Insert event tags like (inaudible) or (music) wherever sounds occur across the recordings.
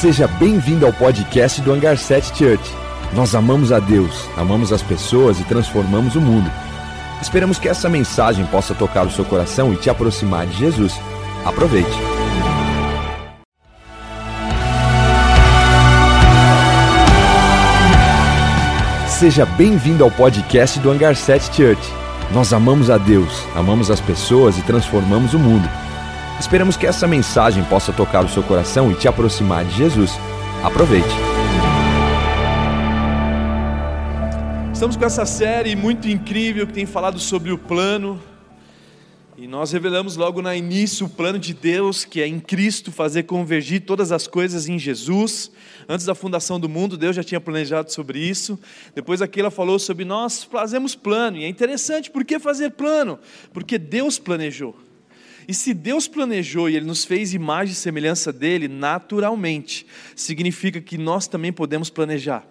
Seja bem-vindo ao podcast do Hangar 7 Church. Nós amamos a Deus, amamos as pessoas e transformamos o mundo. Esperamos que essa mensagem possa tocar o seu coração e te aproximar de Jesus. Aproveite. Seja bem-vindo ao podcast do Hangar 7 Church. Nós amamos a Deus, amamos as pessoas e transformamos o mundo. Esperamos que essa mensagem possa tocar o seu coração e te aproximar de Jesus. Aproveite. Estamos com essa série muito incrível que tem falado sobre o plano. E nós revelamos logo no início o plano de Deus, que é em Cristo fazer convergir todas as coisas em Jesus. Antes da fundação do mundo, Deus já tinha planejado sobre isso. Depois aquela falou sobre nós fazemos plano. E é interessante, por que fazer plano? Porque Deus planejou. E se Deus planejou e Ele nos fez imagem e semelhança dele, naturalmente, significa que nós também podemos planejar.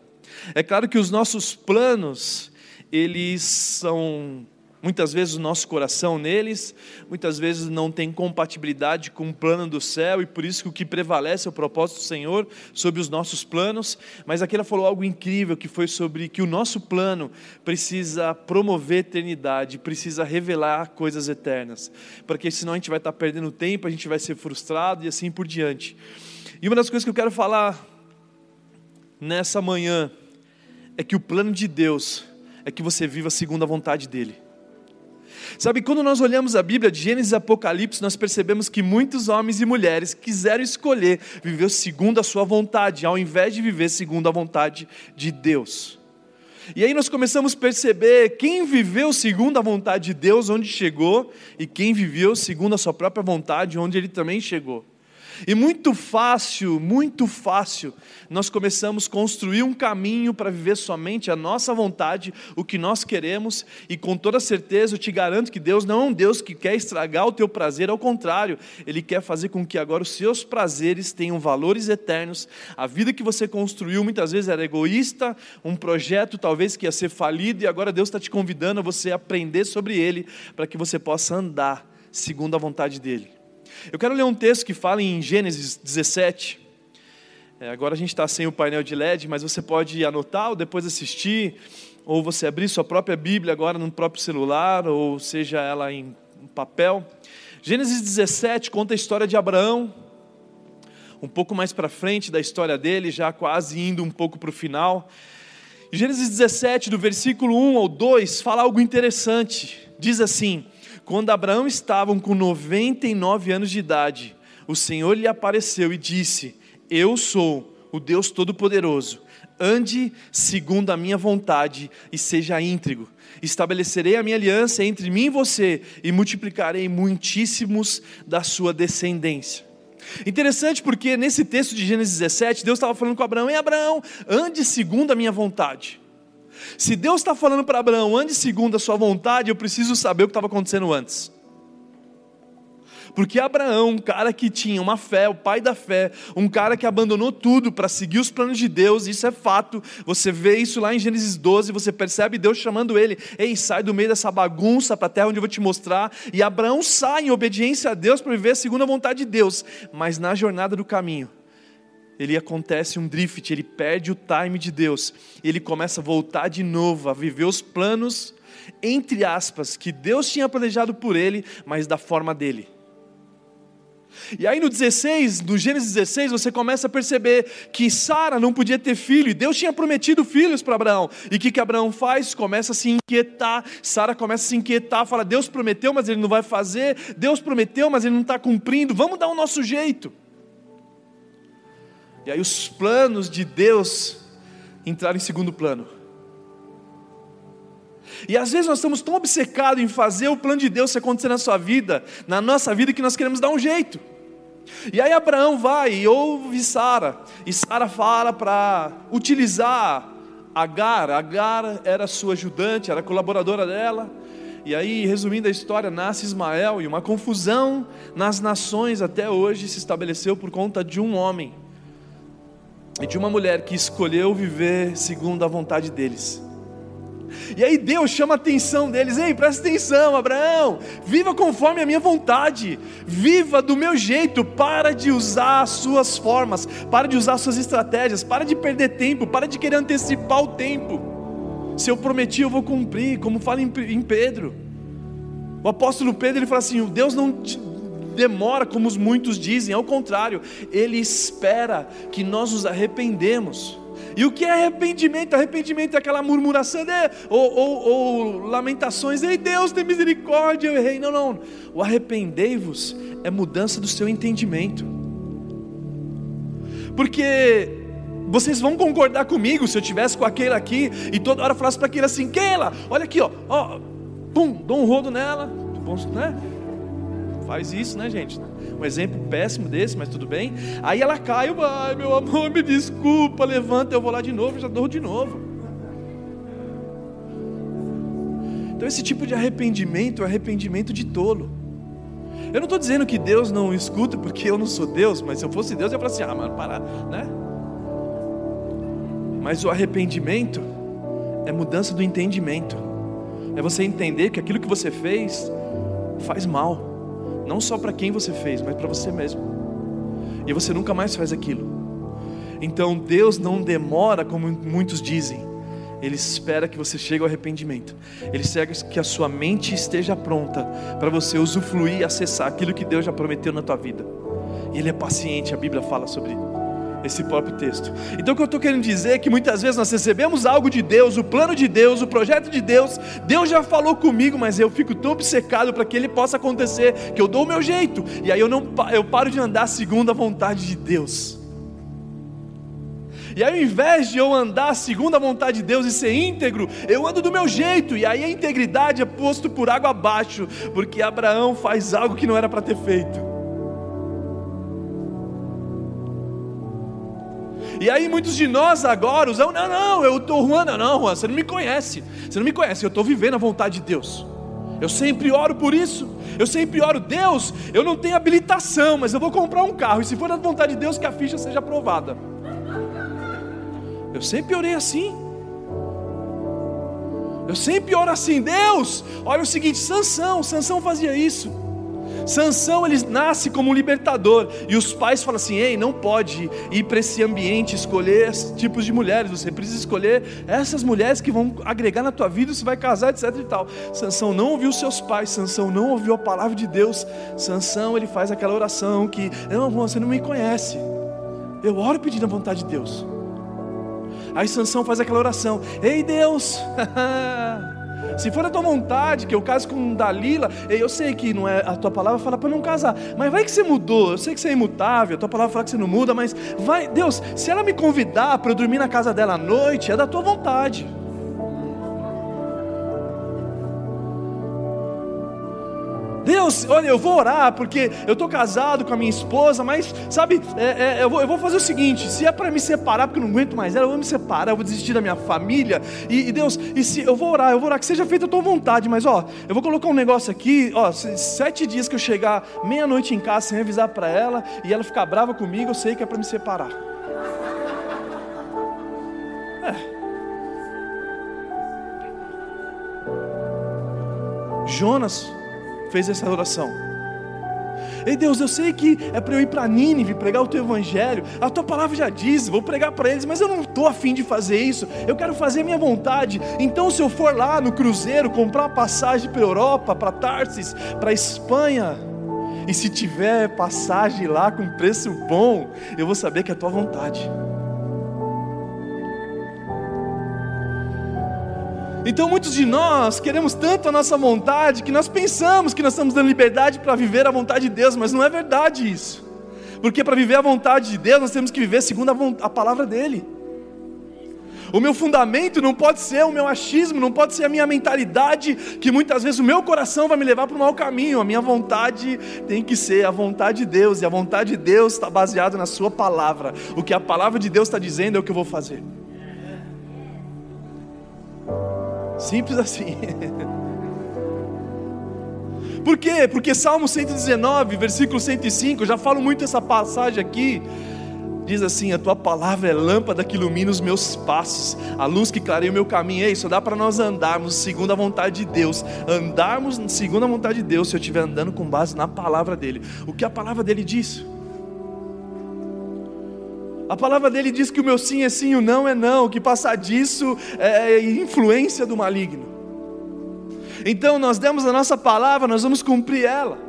É claro que os nossos planos, eles são Muitas vezes o nosso coração neles, muitas vezes não tem compatibilidade com o plano do céu, e por isso que o que prevalece é o propósito do Senhor sobre os nossos planos. Mas aqui ela falou algo incrível que foi sobre que o nosso plano precisa promover eternidade, precisa revelar coisas eternas, porque senão a gente vai estar perdendo tempo, a gente vai ser frustrado e assim por diante. E uma das coisas que eu quero falar nessa manhã é que o plano de Deus é que você viva segundo a vontade dEle. Sabe, quando nós olhamos a Bíblia de Gênesis e Apocalipse, nós percebemos que muitos homens e mulheres quiseram escolher viver segundo a sua vontade, ao invés de viver segundo a vontade de Deus. E aí nós começamos a perceber quem viveu segundo a vontade de Deus, onde chegou, e quem viveu segundo a sua própria vontade, onde ele também chegou. E muito fácil, muito fácil, nós começamos a construir um caminho para viver somente a nossa vontade, o que nós queremos, e com toda certeza eu te garanto que Deus não é um Deus que quer estragar o teu prazer, ao contrário, Ele quer fazer com que agora os seus prazeres tenham valores eternos. A vida que você construiu muitas vezes era egoísta, um projeto talvez que ia ser falido, e agora Deus está te convidando a você aprender sobre ele, para que você possa andar segundo a vontade dEle. Eu quero ler um texto que fala em Gênesis 17. É, agora a gente está sem o painel de LED, mas você pode anotar ou depois assistir, ou você abrir sua própria Bíblia agora no próprio celular, ou seja ela em papel. Gênesis 17 conta a história de Abraão, um pouco mais para frente da história dele, já quase indo um pouco para o final. Gênesis 17, do versículo 1 ao 2, fala algo interessante. Diz assim: quando Abraão estava com 99 anos de idade, o Senhor lhe apareceu e disse: Eu sou o Deus Todo-Poderoso. Ande segundo a minha vontade e seja íntegro. Estabelecerei a minha aliança entre mim e você e multiplicarei muitíssimos da sua descendência. Interessante porque nesse texto de Gênesis 17, Deus estava falando com Abraão: Ei, Abraão, ande segundo a minha vontade. Se Deus está falando para Abraão, ande segundo a sua vontade, eu preciso saber o que estava acontecendo antes. Porque Abraão, um cara que tinha uma fé, o pai da fé, um cara que abandonou tudo para seguir os planos de Deus, isso é fato. Você vê isso lá em Gênesis 12, você percebe Deus chamando ele: Ei, sai do meio dessa bagunça para a terra onde eu vou te mostrar. E Abraão sai em obediência a Deus para viver segundo a vontade de Deus. Mas na jornada do caminho, ele acontece um drift, ele perde o time de Deus, ele começa a voltar de novo a viver os planos, entre aspas, que Deus tinha planejado por ele, mas da forma dele. E aí no 16, no Gênesis 16, você começa a perceber que Sara não podia ter filho, e Deus tinha prometido filhos para Abraão. E o que, que Abraão faz? Começa a se inquietar, Sara começa a se inquietar, fala: Deus prometeu, mas ele não vai fazer, Deus prometeu, mas ele não está cumprindo, vamos dar o nosso jeito. E aí os planos de Deus entraram em segundo plano. E às vezes nós estamos tão obcecados em fazer o plano de Deus acontecer na sua vida, na nossa vida, que nós queremos dar um jeito. E aí Abraão vai e ouve Sara, e Sara fala para utilizar Agar, Agar era sua ajudante, era colaboradora dela. E aí, resumindo a história, nasce Ismael e uma confusão nas nações até hoje se estabeleceu por conta de um homem e de uma mulher que escolheu viver segundo a vontade deles. E aí Deus chama a atenção deles: ei, presta atenção, Abraão, viva conforme a minha vontade, viva do meu jeito, para de usar as suas formas, para de usar as suas estratégias, para de perder tempo, para de querer antecipar o tempo. Se eu prometi, eu vou cumprir, como fala em Pedro. O apóstolo Pedro ele fala assim: Deus não demora como os muitos dizem, ao contrário, ele espera que nós nos arrependemos. E o que é arrependimento? Arrependimento é aquela murmuração de, ou, ou, ou lamentações, ei Deus, tem misericórdia, eu errei. Não, não. O arrependei-vos é mudança do seu entendimento. Porque vocês vão concordar comigo se eu tivesse com aquele aqui e toda hora falasse para aquele assim, Keila, olha aqui, ó, ó, pum, dou um rodo nela, né? Faz isso, né, gente? Um exemplo péssimo desse, mas tudo bem. Aí ela cai, ai meu amor, me desculpa, levanta, eu vou lá de novo, já dou de novo. Então esse tipo de arrependimento é arrependimento de tolo. Eu não estou dizendo que Deus não escuta, porque eu não sou Deus, mas se eu fosse Deus, eu ia falar assim, ah, mano, para, né? Mas o arrependimento é mudança do entendimento. É você entender que aquilo que você fez faz mal. Não só para quem você fez, mas para você mesmo. E você nunca mais faz aquilo. Então Deus não demora, como muitos dizem. Ele espera que você chegue ao arrependimento. Ele espera que a sua mente esteja pronta para você usufruir e acessar aquilo que Deus já prometeu na tua vida. E Ele é paciente, a Bíblia fala sobre isso esse próprio texto. Então o que eu estou querendo dizer é que muitas vezes nós recebemos algo de Deus, o plano de Deus, o projeto de Deus, Deus já falou comigo, mas eu fico tão obcecado para que ele possa acontecer, que eu dou o meu jeito, e aí eu não eu paro de andar segundo a vontade de Deus. E aí, ao invés de eu andar segundo a vontade de Deus e ser íntegro, eu ando do meu jeito, e aí a integridade é posto por água abaixo, porque Abraão faz algo que não era para ter feito. E aí muitos de nós agora usam, não, não, eu estou Juan, não, não, Juan, você não me conhece, você não me conhece, eu estou vivendo a vontade de Deus. Eu sempre oro por isso. Eu sempre oro, Deus, eu não tenho habilitação, mas eu vou comprar um carro. E se for da vontade de Deus, que a ficha seja aprovada. Eu sempre orei assim. Eu sempre oro assim, Deus, olha o seguinte, Sansão, Sansão fazia isso. Sansão ele nasce como um libertador e os pais falam assim: "Ei, não pode ir para esse ambiente escolher tipos de mulheres, você precisa escolher essas mulheres que vão agregar na tua vida, você vai casar, etc e tal". Sansão não ouviu seus pais, Sansão não ouviu a palavra de Deus. Sansão ele faz aquela oração que: "Não, você não me conhece. Eu oro pedindo a vontade de Deus". Aí Sansão faz aquela oração: "Ei, Deus, (laughs) Se for a tua vontade que eu case com Dalila, eu sei que não é a tua palavra fala para não casar, mas vai que você mudou. Eu sei que você é imutável, a tua palavra fala que você não muda, mas vai, Deus, se ela me convidar para eu dormir na casa dela à noite, é da tua vontade. Deus, olha, eu vou orar porque eu estou casado com a minha esposa, mas sabe, é, é, eu, vou, eu, vou, fazer o seguinte: se é para me separar, porque eu não aguento mais ela, eu vou me separar, eu vou desistir da minha família. E, e, Deus, e se eu vou orar, eu vou orar que seja feita a tua vontade, mas ó, eu vou colocar um negócio aqui, ó, sete dias que eu chegar meia-noite em casa sem avisar para ela e ela ficar brava comigo, eu sei que é para me separar. É. Jonas fez essa oração. Ei Deus, eu sei que é para eu ir para Nínive pregar o teu evangelho. A tua palavra já diz, vou pregar para eles, mas eu não estou afim de fazer isso. Eu quero fazer a minha vontade. Então, se eu for lá no cruzeiro comprar passagem para Europa, para Tarsis, para Espanha, e se tiver passagem lá com preço bom, eu vou saber que é a tua vontade. Então muitos de nós queremos tanto a nossa vontade que nós pensamos que nós estamos dando liberdade para viver a vontade de Deus, mas não é verdade isso. Porque para viver a vontade de Deus nós temos que viver segundo a, a palavra dele. O meu fundamento não pode ser o meu achismo, não pode ser a minha mentalidade, que muitas vezes o meu coração vai me levar para o mau caminho. A minha vontade tem que ser a vontade de Deus, e a vontade de Deus está baseada na Sua palavra. O que a palavra de Deus está dizendo é o que eu vou fazer. Simples assim. Por quê? Porque Salmo 119, versículo 105, já falo muito essa passagem aqui. diz assim: A tua palavra é lâmpada que ilumina os meus passos, a luz que clareia o meu caminho. Ei, só dá para nós andarmos segundo a vontade de Deus, andarmos segundo a vontade de Deus, se eu estiver andando com base na palavra dEle. O que a palavra dEle diz? A palavra dele diz que o meu sim é sim, o não é não, que passar disso é influência do maligno. Então nós demos a nossa palavra, nós vamos cumprir ela.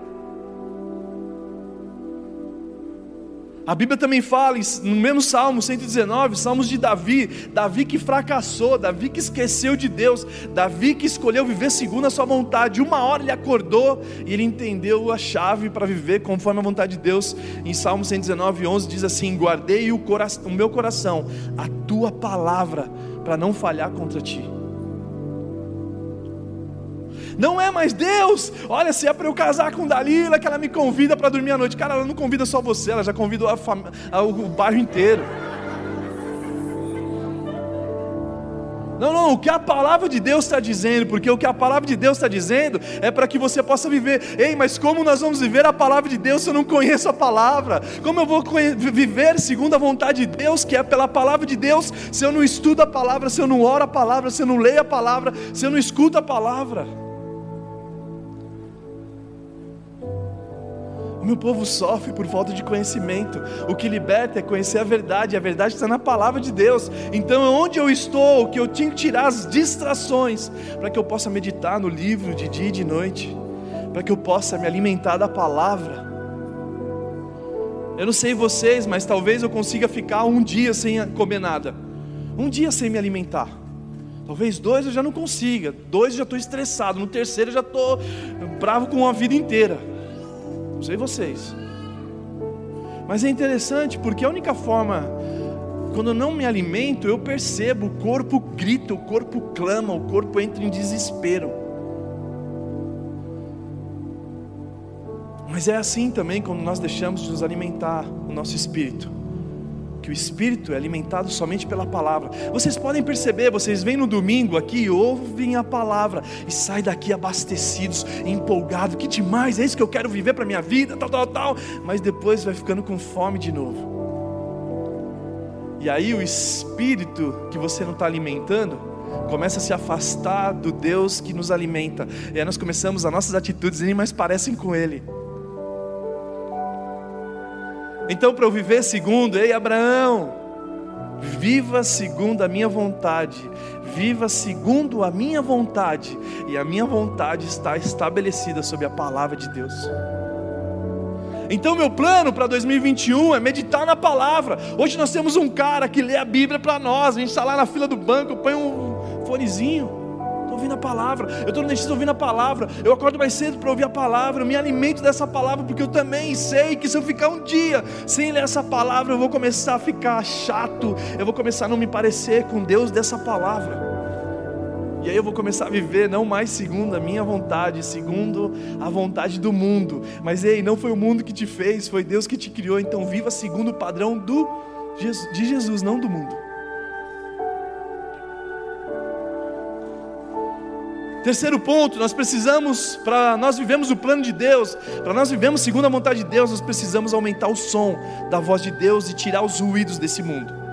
A Bíblia também fala, no mesmo Salmo 119, Salmos de Davi, Davi que fracassou, Davi que esqueceu de Deus, Davi que escolheu viver segundo a sua vontade. Uma hora ele acordou e ele entendeu a chave para viver conforme a vontade de Deus. Em Salmo 119, 11 diz assim: Guardei o, coração, o meu coração, a tua palavra, para não falhar contra ti. Não é mais Deus. Olha, se é para eu casar com Dalila, que ela me convida para dormir à noite. Cara, ela não convida só você, ela já convida a fam... o bairro inteiro. Não, não, o que a palavra de Deus está dizendo, porque o que a palavra de Deus está dizendo é para que você possa viver. Ei, mas como nós vamos viver a palavra de Deus se eu não conheço a palavra? Como eu vou viver segundo a vontade de Deus, que é pela palavra de Deus, se eu não estudo a palavra, se eu não oro a palavra, se eu não leio a palavra, se eu não escuto a palavra? Meu povo sofre por falta de conhecimento. O que liberta é conhecer a verdade, a verdade está na palavra de Deus. Então, onde eu estou, que eu tinha que tirar as distrações, para que eu possa meditar no livro de dia e de noite, para que eu possa me alimentar da palavra. Eu não sei vocês, mas talvez eu consiga ficar um dia sem comer nada, um dia sem me alimentar. Talvez dois eu já não consiga, dois eu já estou estressado, no terceiro eu já estou bravo com a vida inteira. Não sei vocês. Mas é interessante porque a única forma, quando eu não me alimento, eu percebo, o corpo grita, o corpo clama, o corpo entra em desespero. Mas é assim também quando nós deixamos de nos alimentar o nosso espírito que o espírito é alimentado somente pela palavra. Vocês podem perceber, vocês vêm no domingo aqui, ouvem a palavra e saem daqui abastecidos, empolgados, que demais, é isso que eu quero viver para minha vida, tal, tal, tal, mas depois vai ficando com fome de novo. E aí o espírito que você não está alimentando começa a se afastar do Deus que nos alimenta. E aí nós começamos as nossas atitudes nem mais parecem com Ele. Então, para eu viver segundo, ei Abraão, viva segundo a minha vontade, viva segundo a minha vontade, e a minha vontade está estabelecida sob a palavra de Deus. Então, meu plano para 2021 é meditar na palavra. Hoje nós temos um cara que lê a Bíblia para nós, a gente está lá na fila do banco, põe um fonezinho ouvindo a palavra, eu estou no dentista ouvindo a palavra, eu acordo mais cedo para ouvir a palavra, eu me alimento dessa palavra, porque eu também sei que se eu ficar um dia sem ler essa palavra, eu vou começar a ficar chato, eu vou começar a não me parecer com Deus dessa palavra. E aí eu vou começar a viver não mais segundo a minha vontade, segundo a vontade do mundo. Mas ei, não foi o mundo que te fez, foi Deus que te criou. Então viva segundo o padrão do de Jesus, não do mundo. Terceiro ponto, nós precisamos, para nós vivemos o plano de Deus, para nós vivemos segundo a vontade de Deus, nós precisamos aumentar o som da voz de Deus e tirar os ruídos desse mundo.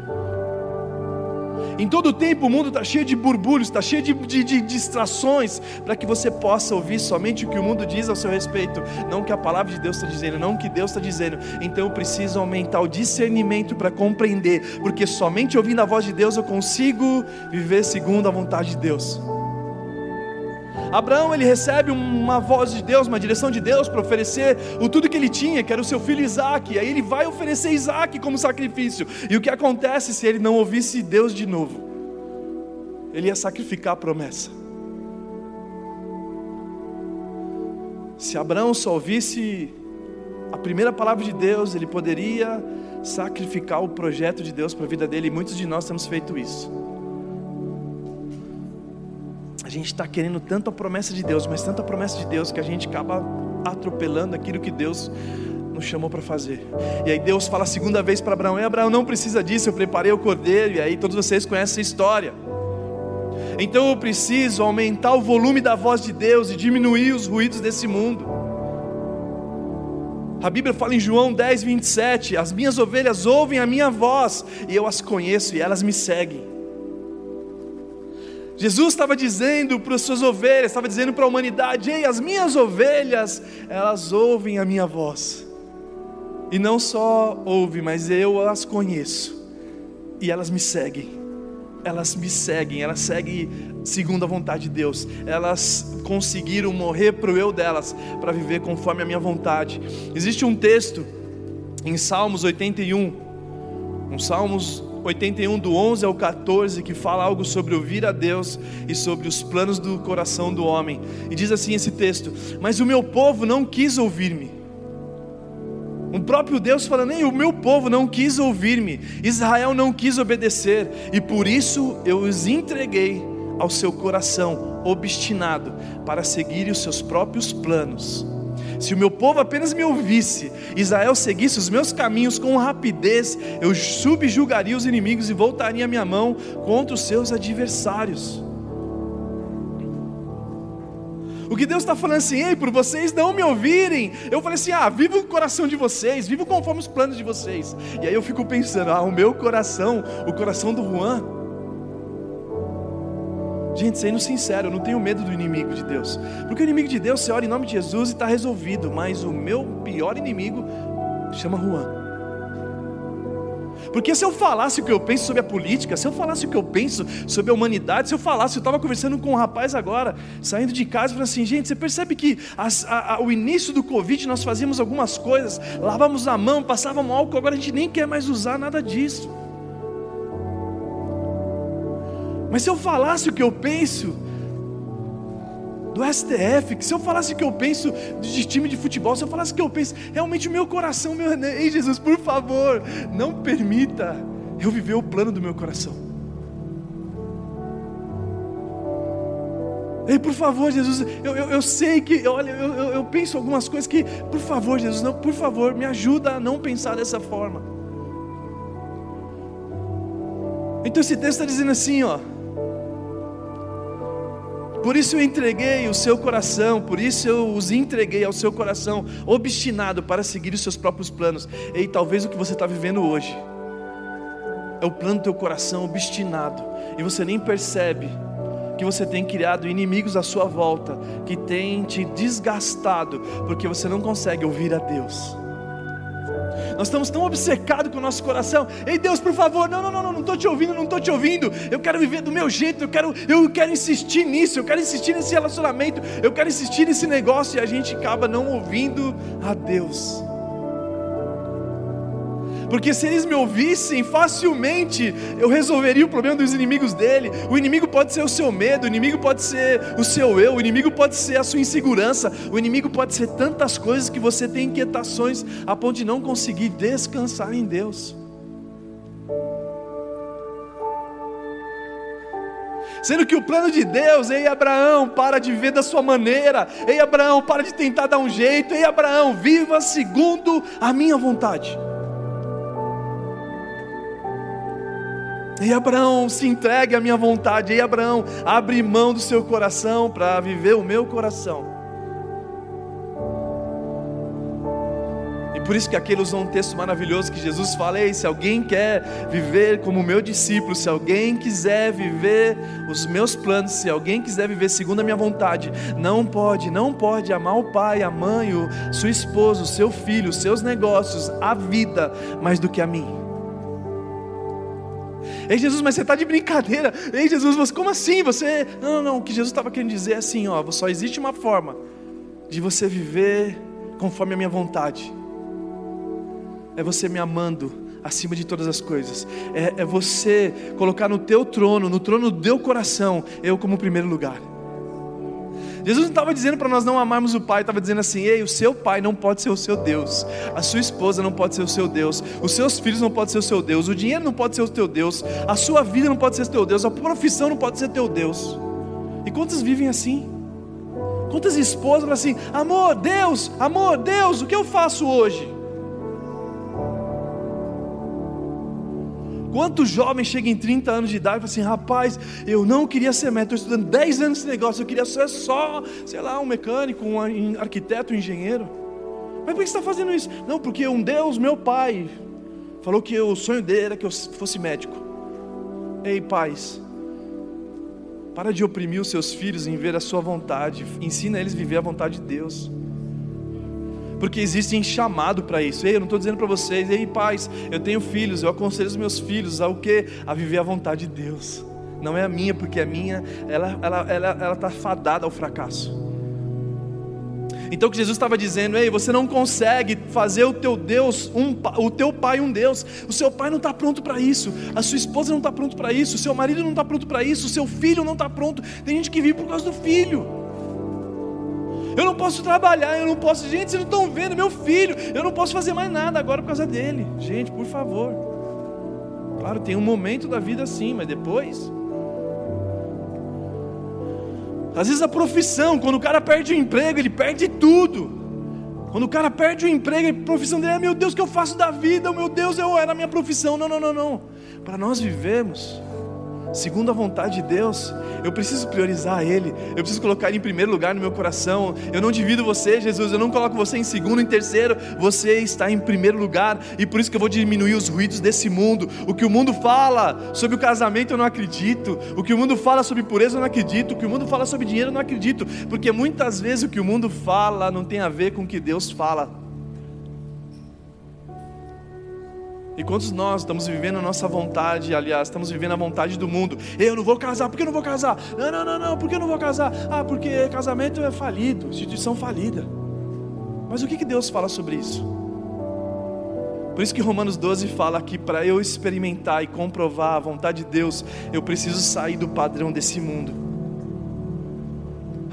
Em todo tempo o mundo está cheio de burbulhos, está cheio de, de, de distrações, para que você possa ouvir somente o que o mundo diz ao seu respeito, não o que a palavra de Deus está dizendo, não o que Deus está dizendo. Então eu preciso aumentar o discernimento para compreender, porque somente ouvindo a voz de Deus eu consigo viver segundo a vontade de Deus. Abraão ele recebe uma voz de Deus, uma direção de Deus para oferecer o tudo que ele tinha, que era o seu filho Isaac. Aí ele vai oferecer Isaac como sacrifício. E o que acontece se ele não ouvisse Deus de novo? Ele ia sacrificar a promessa. Se Abraão só ouvisse a primeira palavra de Deus, ele poderia sacrificar o projeto de Deus para a vida dele, e muitos de nós temos feito isso. Gente está querendo tanto a promessa de Deus, mas tanto a promessa de Deus que a gente acaba atropelando aquilo que Deus nos chamou para fazer. E aí Deus fala a segunda vez para Abraão: Abraão, não precisa disso, eu preparei o cordeiro. E aí todos vocês conhecem a história. Então eu preciso aumentar o volume da voz de Deus e diminuir os ruídos desse mundo. A Bíblia fala em João 10, 27: As minhas ovelhas ouvem a minha voz, e eu as conheço e elas me seguem. Jesus estava dizendo para as suas ovelhas, estava dizendo para a humanidade: Ei, as minhas ovelhas, elas ouvem a minha voz. E não só ouvem, mas eu as conheço. E elas me seguem. Elas me seguem, elas seguem segundo a vontade de Deus. Elas conseguiram morrer para o eu delas, para viver conforme a minha vontade. Existe um texto em Salmos 81, um Salmos 81, do 11 ao 14, que fala algo sobre ouvir a Deus e sobre os planos do coração do homem. E diz assim esse texto: Mas o meu povo não quis ouvir-me. O próprio Deus falando, nem o meu povo não quis ouvir-me, Israel não quis obedecer, e por isso eu os entreguei ao seu coração obstinado para seguir os seus próprios planos. Se o meu povo apenas me ouvisse, Israel seguisse os meus caminhos com rapidez, eu subjugaria os inimigos e voltaria a minha mão contra os seus adversários. O que Deus está falando assim, ei, por vocês não me ouvirem, eu falei assim, ah, viva o coração de vocês, viva conforme os planos de vocês. E aí eu fico pensando, ah, o meu coração, o coração do Juan, Gente, sendo sincero, eu não tenho medo do inimigo de Deus. Porque o inimigo de Deus, você ora em nome de Jesus e está resolvido. Mas o meu pior inimigo chama Juan. Porque se eu falasse o que eu penso sobre a política, se eu falasse o que eu penso sobre a humanidade, se eu falasse, eu estava conversando com um rapaz agora, saindo de casa, falando assim: gente, você percebe que as, a, a, o início do Covid nós fazíamos algumas coisas, lavávamos a mão, passávamos álcool, agora a gente nem quer mais usar nada disso. Mas se eu falasse o que eu penso do STF, se eu falasse o que eu penso de time de futebol, se eu falasse o que eu penso, realmente o meu coração, meu, ei Jesus, por favor, não permita eu viver o plano do meu coração. Ei, por favor, Jesus, eu, eu, eu sei que, olha, eu, eu, eu penso algumas coisas que, por favor, Jesus, não, por favor, me ajuda a não pensar dessa forma. Então esse texto está dizendo assim, ó. Por isso eu entreguei o seu coração, por isso eu os entreguei ao seu coração, obstinado para seguir os seus próprios planos. E talvez o que você está vivendo hoje é o plano do teu coração obstinado, e você nem percebe que você tem criado inimigos à sua volta, que tem te desgastado, porque você não consegue ouvir a Deus. Nós estamos tão obcecados com o nosso coração. Ei Deus, por favor, não, não, não, não estou te ouvindo, não estou te ouvindo. Eu quero viver do meu jeito, eu quero, eu quero insistir nisso, eu quero insistir nesse relacionamento, eu quero insistir nesse negócio e a gente acaba não ouvindo a Deus. Porque se eles me ouvissem, facilmente eu resolveria o problema dos inimigos dele. O inimigo pode ser o seu medo, o inimigo pode ser o seu eu, o inimigo pode ser a sua insegurança, o inimigo pode ser tantas coisas que você tem inquietações a ponto de não conseguir descansar em Deus. Sendo que o plano de Deus, ei Abraão, para de viver da sua maneira, ei Abraão, para de tentar dar um jeito, ei Abraão, viva segundo a minha vontade. E Abraão, se entregue à minha vontade. E Abraão, abre mão do seu coração para viver o meu coração. E por isso que aquele usou um texto maravilhoso que Jesus fala: Ei, se alguém quer viver como meu discípulo, se alguém quiser viver os meus planos, se alguém quiser viver segundo a minha vontade, não pode, não pode amar o pai, a mãe, o seu esposo, o seu filho, os seus negócios, a vida, mais do que a mim. Ei Jesus, mas você está de brincadeira. Ei Jesus, mas como assim? Você. Não, não, não. O que Jesus estava querendo dizer é assim: ó, só existe uma forma de você viver conforme a minha vontade. É você me amando acima de todas as coisas. É, é você colocar no teu trono, no trono do teu coração, eu como primeiro lugar. Jesus não estava dizendo para nós não amarmos o Pai, estava dizendo assim: ei, o seu pai não pode ser o seu Deus, a sua esposa não pode ser o seu Deus, os seus filhos não podem ser o seu Deus, o dinheiro não pode ser o teu Deus, a sua vida não pode ser o teu Deus, a profissão não pode ser teu Deus. E quantos vivem assim? Quantas esposas falam assim: amor, Deus, amor, Deus, o que eu faço hoje? Quantos jovens chegam em 30 anos de idade e falam assim: rapaz, eu não queria ser médico, estou estudando 10 anos esse negócio, eu queria ser só, sei lá, um mecânico, um arquiteto, um engenheiro. Mas por que você está fazendo isso? Não, porque um Deus, meu pai, falou que o sonho dele era que eu fosse médico. Ei, pais, para de oprimir os seus filhos em ver a sua vontade, ensina eles a viver a vontade de Deus. Porque existe chamado para isso. Ei, eu não estou dizendo para vocês, ei, pais, eu tenho filhos, eu aconselho os meus filhos a o quê? A viver a vontade de Deus. Não é a minha, porque a minha, ela ela, ela, ela tá fadada ao fracasso. Então o que Jesus estava dizendo, ei, você não consegue fazer o teu Deus, um, o teu pai um Deus. O seu pai não está pronto para isso, a sua esposa não está pronto para isso, o seu marido não está pronto para isso, o seu filho não está pronto. Tem gente que vive por causa do filho. Eu não posso trabalhar, eu não posso. Gente, vocês não estão vendo meu filho. Eu não posso fazer mais nada agora por causa dele. Gente, por favor. Claro, tem um momento da vida assim, mas depois. Às vezes a profissão, quando o cara perde o emprego, ele perde tudo. Quando o cara perde o emprego, a profissão dele é: meu Deus, o que eu faço da vida? Meu Deus, eu era a minha profissão. Não, não, não, não. Para nós vivemos segundo a vontade de Deus, eu preciso priorizar Ele, eu preciso colocar Ele em primeiro lugar no meu coração. Eu não divido você, Jesus, eu não coloco você em segundo, em terceiro, você está em primeiro lugar, e por isso que eu vou diminuir os ruídos desse mundo. O que o mundo fala sobre o casamento eu não acredito, o que o mundo fala sobre pureza eu não acredito, o que o mundo fala sobre dinheiro eu não acredito, porque muitas vezes o que o mundo fala não tem a ver com o que Deus fala. E quantos nós estamos vivendo a nossa vontade, aliás, estamos vivendo a vontade do mundo? Eu não vou casar, por que eu não vou casar? Não, não, não, não, por que eu não vou casar? Ah, porque casamento é falido, instituição falida. Mas o que, que Deus fala sobre isso? Por isso que Romanos 12 fala que para eu experimentar e comprovar a vontade de Deus, eu preciso sair do padrão desse mundo.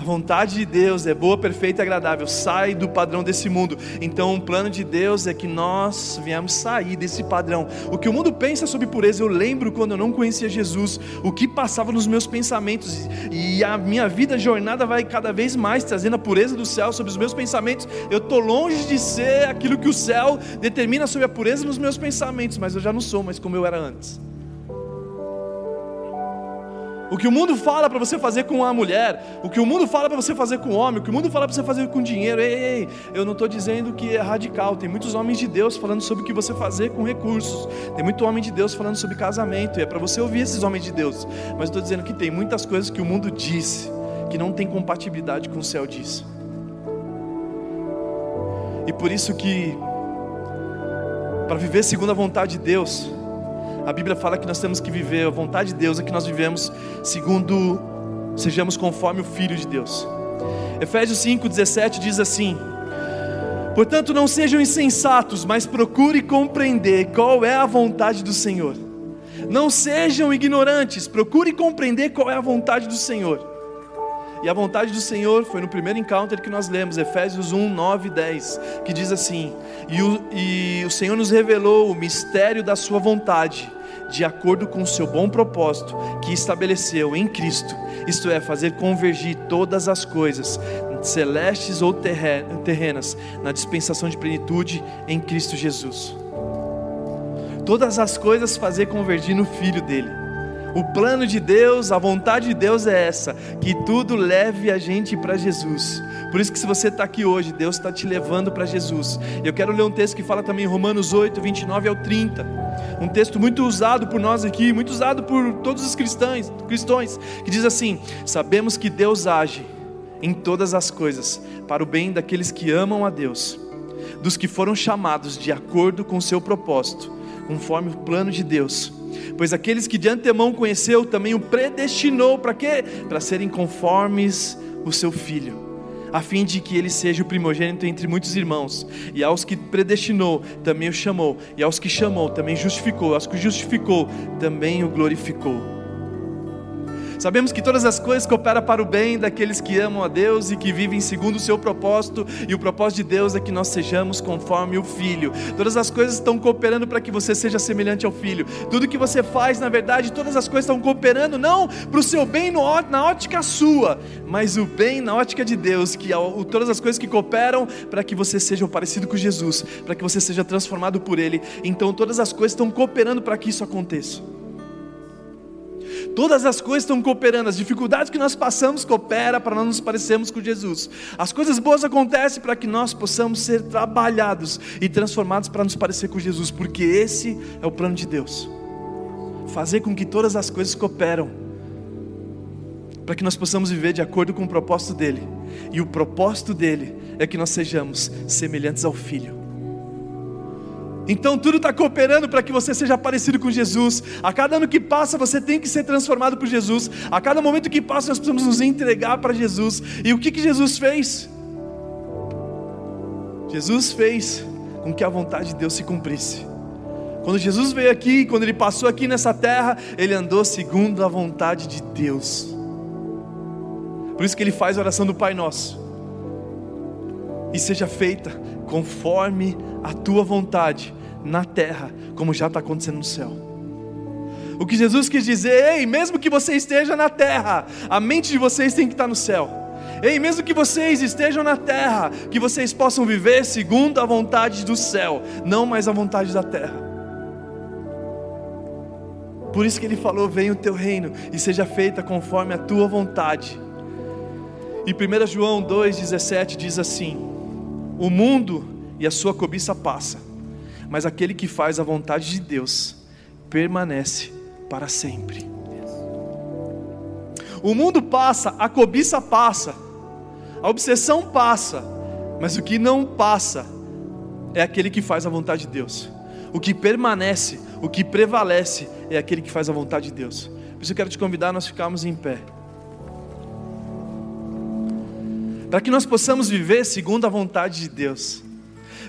A vontade de Deus é boa, perfeita e agradável. Sai do padrão desse mundo. Então, o plano de Deus é que nós viemos sair desse padrão. O que o mundo pensa sobre pureza, eu lembro quando eu não conhecia Jesus, o que passava nos meus pensamentos. E a minha vida, a jornada vai cada vez mais trazendo a pureza do céu sobre os meus pensamentos. Eu estou longe de ser aquilo que o céu determina sobre a pureza nos meus pensamentos, mas eu já não sou mais como eu era antes. O que o mundo fala para você fazer com a mulher, o que o mundo fala para você fazer com o homem, o que o mundo fala para você fazer com dinheiro, ei, ei, eu não estou dizendo que é radical. Tem muitos homens de Deus falando sobre o que você fazer com recursos. Tem muito homem de Deus falando sobre casamento. E é para você ouvir esses homens de Deus. Mas estou dizendo que tem muitas coisas que o mundo disse que não tem compatibilidade com o céu diz. E por isso que para viver segundo a vontade de Deus, a Bíblia fala que nós temos que viver, a vontade de Deus é que nós vivemos segundo, sejamos conforme o Filho de Deus. Efésios 5,17 diz assim: Portanto, não sejam insensatos, mas procure compreender qual é a vontade do Senhor. Não sejam ignorantes, procure compreender qual é a vontade do Senhor. E a vontade do Senhor foi no primeiro encounter que nós lemos, Efésios 1, 9 e 10, que diz assim: e o, e o Senhor nos revelou o mistério da Sua vontade, de acordo com o seu bom propósito, que estabeleceu em Cristo, isto é, fazer convergir todas as coisas, celestes ou terrenas, na dispensação de plenitude em Cristo Jesus. Todas as coisas fazer convergir no Filho dele o plano de Deus, a vontade de Deus é essa: que tudo leve a gente para Jesus. Por isso que se você está aqui hoje, Deus está te levando para Jesus. Eu quero ler um texto que fala também em Romanos 8, 29 ao 30. Um texto muito usado por nós aqui, muito usado por todos os cristãos, cristãos, que diz assim: Sabemos que Deus age em todas as coisas para o bem daqueles que amam a Deus, dos que foram chamados de acordo com o seu propósito, conforme o plano de Deus pois aqueles que de antemão conheceu também o predestinou para quê? Para serem conformes o seu filho, a fim de que ele seja o primogênito entre muitos irmãos. E aos que predestinou, também o chamou, e aos que chamou, também justificou, aos que justificou, também o glorificou. Sabemos que todas as coisas cooperam para o bem daqueles que amam a Deus e que vivem segundo o seu propósito, e o propósito de Deus é que nós sejamos conforme o Filho. Todas as coisas estão cooperando para que você seja semelhante ao Filho. Tudo que você faz, na verdade, todas as coisas estão cooperando não para o seu bem na ótica sua, mas o bem na ótica de Deus, que todas as coisas que cooperam para que você seja parecido com Jesus, para que você seja transformado por Ele. Então todas as coisas estão cooperando para que isso aconteça. Todas as coisas estão cooperando, as dificuldades que nós passamos cooperam para nós nos parecermos com Jesus. As coisas boas acontecem para que nós possamos ser trabalhados e transformados para nos parecer com Jesus, porque esse é o plano de Deus. Fazer com que todas as coisas cooperam para que nós possamos viver de acordo com o propósito dele. E o propósito dele é que nós sejamos semelhantes ao Filho. Então tudo está cooperando para que você seja parecido com Jesus. A cada ano que passa, você tem que ser transformado por Jesus. A cada momento que passa, nós precisamos nos entregar para Jesus. E o que, que Jesus fez? Jesus fez com que a vontade de Deus se cumprisse. Quando Jesus veio aqui, quando ele passou aqui nessa terra, ele andou segundo a vontade de Deus. Por isso que ele faz a oração do Pai Nosso. E seja feita conforme a tua vontade na terra, como já está acontecendo no céu. O que Jesus quis dizer, ei, mesmo que você esteja na terra, a mente de vocês tem que estar no céu. Ei, mesmo que vocês estejam na terra, que vocês possam viver segundo a vontade do céu, não mais a vontade da terra. Por isso que ele falou: Venha o teu reino e seja feita conforme a tua vontade. E 1 João 2,17 diz assim: O mundo e a sua cobiça passa, mas aquele que faz a vontade de Deus permanece para sempre. O mundo passa, a cobiça passa, a obsessão passa, mas o que não passa é aquele que faz a vontade de Deus. O que permanece, o que prevalece é aquele que faz a vontade de Deus. Por isso eu quero te convidar a nós ficarmos em pé. Para que nós possamos viver segundo a vontade de Deus.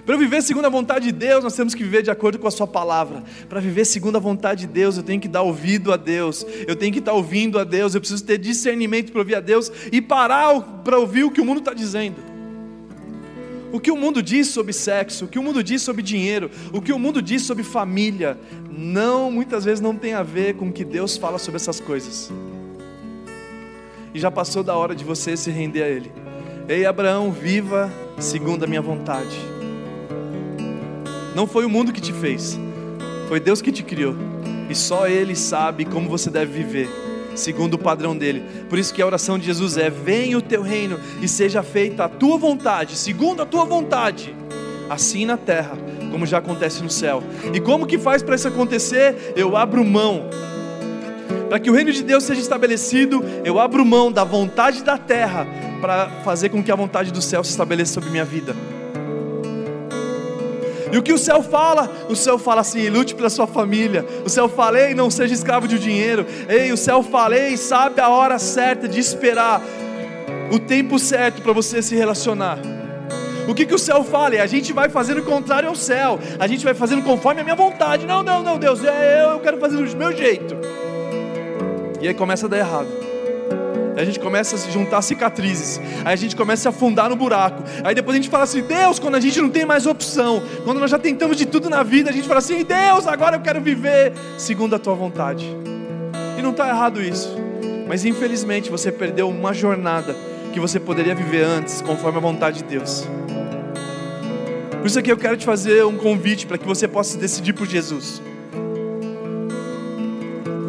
Para viver segundo a vontade de Deus, nós temos que viver de acordo com a Sua palavra. Para viver segundo a vontade de Deus, eu tenho que dar ouvido a Deus, eu tenho que estar ouvindo a Deus, eu preciso ter discernimento para ouvir a Deus e parar para ouvir o que o mundo está dizendo. O que o mundo diz sobre sexo, o que o mundo diz sobre dinheiro, o que o mundo diz sobre família, não, muitas vezes não tem a ver com o que Deus fala sobre essas coisas. E já passou da hora de você se render a Ele. Ei, Abraão, viva segundo a minha vontade. Não foi o mundo que te fez, foi Deus que te criou. E só Ele sabe como você deve viver, segundo o padrão dele. Por isso que a oração de Jesus é: Venha o teu reino e seja feita a tua vontade, segundo a tua vontade, assim na terra, como já acontece no céu. E como que faz para isso acontecer? Eu abro mão para que o reino de Deus seja estabelecido, eu abro mão da vontade da terra para fazer com que a vontade do céu se estabeleça sobre minha vida. E o que o céu fala? O céu fala assim: lute pela sua família. O céu fala: ei, não seja escravo de dinheiro. Ei, o céu fala: ei, sabe a hora certa de esperar, o tempo certo para você se relacionar. O que, que o céu fala? A gente vai fazendo o contrário ao céu. A gente vai fazendo conforme a minha vontade. Não, não, não, Deus, é, eu quero fazer do meu jeito. E aí começa a dar errado. Aí a gente começa a se juntar cicatrizes. Aí a gente começa a afundar no buraco. Aí depois a gente fala assim: Deus, quando a gente não tem mais opção, quando nós já tentamos de tudo na vida, a gente fala assim: Deus, agora eu quero viver segundo a tua vontade. E não está errado isso. Mas infelizmente você perdeu uma jornada que você poderia viver antes, conforme a vontade de Deus. Por isso aqui eu quero te fazer um convite para que você possa decidir por Jesus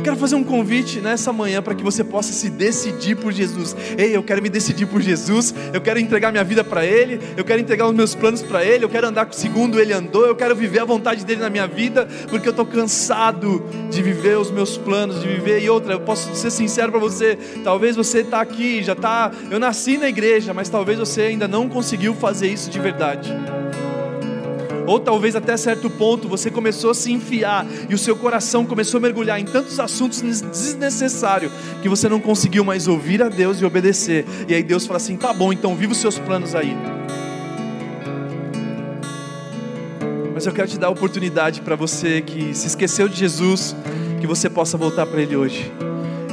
quero fazer um convite nessa manhã para que você possa se decidir por Jesus. Ei, eu quero me decidir por Jesus, eu quero entregar minha vida para Ele, eu quero entregar os meus planos para Ele, eu quero andar segundo Ele andou, eu quero viver a vontade dEle na minha vida, porque eu estou cansado de viver os meus planos, de viver. E outra, eu posso ser sincero para você, talvez você está aqui, já está. Eu nasci na igreja, mas talvez você ainda não conseguiu fazer isso de verdade. Ou talvez até certo ponto você começou a se enfiar e o seu coração começou a mergulhar em tantos assuntos desnecessários que você não conseguiu mais ouvir a Deus e obedecer. E aí Deus fala assim: tá bom, então viva os seus planos aí. Mas eu quero te dar a oportunidade para você que se esqueceu de Jesus, que você possa voltar para Ele hoje.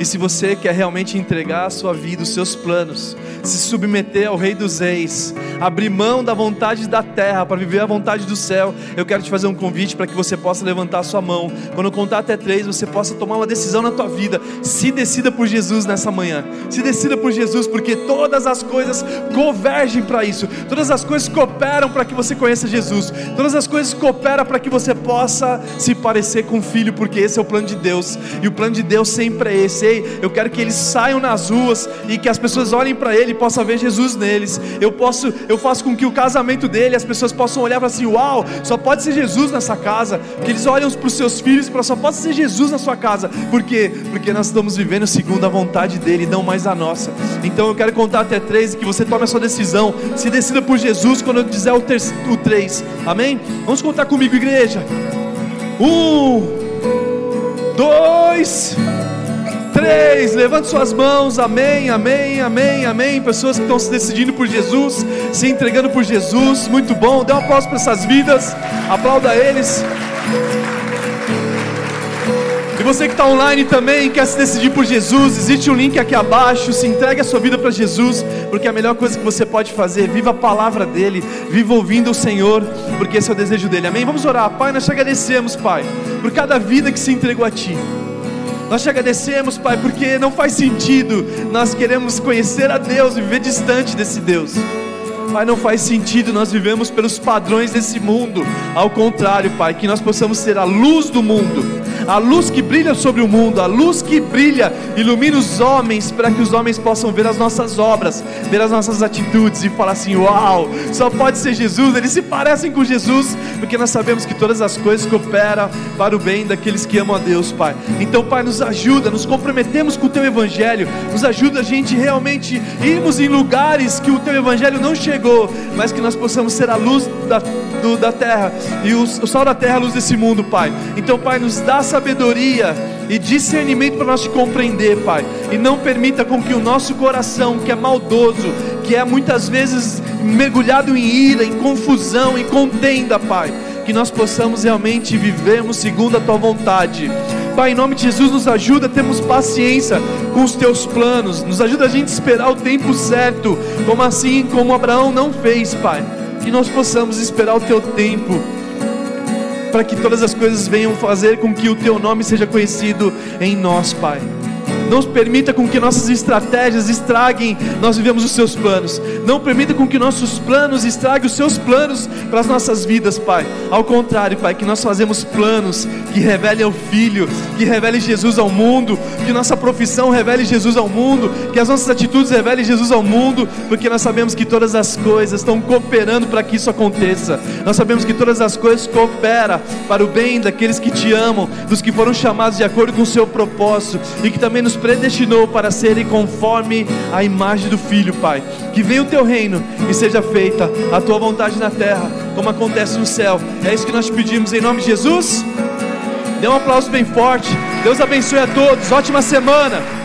E se você quer realmente entregar a sua vida, os seus planos, se submeter ao Rei dos Reis, abrir mão da vontade da terra para viver a vontade do céu, eu quero te fazer um convite para que você possa levantar a sua mão. Quando eu contar até três, você possa tomar uma decisão na tua vida. Se decida por Jesus nessa manhã. Se decida por Jesus, porque todas as coisas convergem para isso. Todas as coisas cooperam para que você conheça Jesus. Todas as coisas cooperam para que você possa se parecer com o Filho, porque esse é o plano de Deus. E o plano de Deus sempre é esse. Ei, eu quero que eles saiam nas ruas e que as pessoas olhem para ele e possam ver Jesus neles. Eu posso, eu faço com que o casamento dele, as pessoas possam olhar para assim, uau, só pode ser Jesus nessa casa. Que eles olhem para os seus filhos e para só pode ser Jesus na sua casa. Por quê? Porque nós estamos vivendo segundo a vontade dele, não mais a nossa. Então eu quero contar até três e que você tome a sua decisão. Se decida por Jesus quando eu dizer o, ter, o três. Amém? Vamos contar comigo, igreja. Um, dois, três. Levante suas mãos. Amém, amém, amém, amém. Pessoas que estão se decidindo por Jesus, se entregando por Jesus. Muito bom. Dê um aplauso para essas vidas. Aplauda eles. E você que está online também quer se decidir por Jesus, existe um link aqui abaixo. Se entregue a sua vida para Jesus, porque a melhor coisa que você pode fazer, viva a palavra dele, viva ouvindo o Senhor, porque esse é o desejo dele. Amém? Vamos orar, Pai. Nós te agradecemos, Pai, por cada vida que se entregou a Ti. Nós te agradecemos, Pai, porque não faz sentido nós queremos conhecer a Deus e viver distante desse Deus. Pai, não faz sentido nós vivemos pelos padrões desse mundo. Ao contrário, Pai, que nós possamos ser a luz do mundo, a luz que brilha sobre o mundo, a luz que brilha, ilumina os homens, para que os homens possam ver as nossas obras, ver as nossas atitudes e falar assim: Uau, só pode ser Jesus. Eles se parecem com Jesus, porque nós sabemos que todas as coisas cooperam para o bem daqueles que amam a Deus, Pai. Então, Pai, nos ajuda, nos comprometemos com o Teu Evangelho, nos ajuda a gente realmente irmos em lugares que o Teu Evangelho não chegou chegou, mas que nós possamos ser a luz da, do, da terra e o, o da terra, a luz desse mundo, Pai. Então, Pai, nos dá sabedoria e discernimento para nós te compreender, Pai. E não permita com que o nosso coração, que é maldoso, que é muitas vezes mergulhado em ira, em confusão, em contenda, Pai, que nós possamos realmente vivermos segundo a tua vontade. Pai, em nome de Jesus, nos ajuda a termos paciência com os teus planos, nos ajuda a gente esperar o tempo certo, como assim como Abraão não fez, Pai. Que nós possamos esperar o teu tempo, para que todas as coisas venham fazer com que o teu nome seja conhecido em nós, Pai. Não permita com que nossas estratégias estraguem nós vivemos os seus planos. Não permita com que nossos planos estraguem os seus planos para as nossas vidas, Pai. Ao contrário, Pai, que nós fazemos planos que revelem o Filho, que revelem Jesus ao mundo, que nossa profissão revele Jesus ao mundo, que as nossas atitudes revelem Jesus ao mundo, porque nós sabemos que todas as coisas estão cooperando para que isso aconteça. Nós sabemos que todas as coisas cooperam para o bem daqueles que te amam, dos que foram chamados de acordo com o seu propósito e que também nos predestinou para serem conforme a imagem do Filho, Pai. Que venha o teu reino e seja feita a tua vontade na terra, como acontece no céu. É isso que nós pedimos em nome de Jesus. Dê um aplauso bem forte. Deus abençoe a todos. Ótima semana.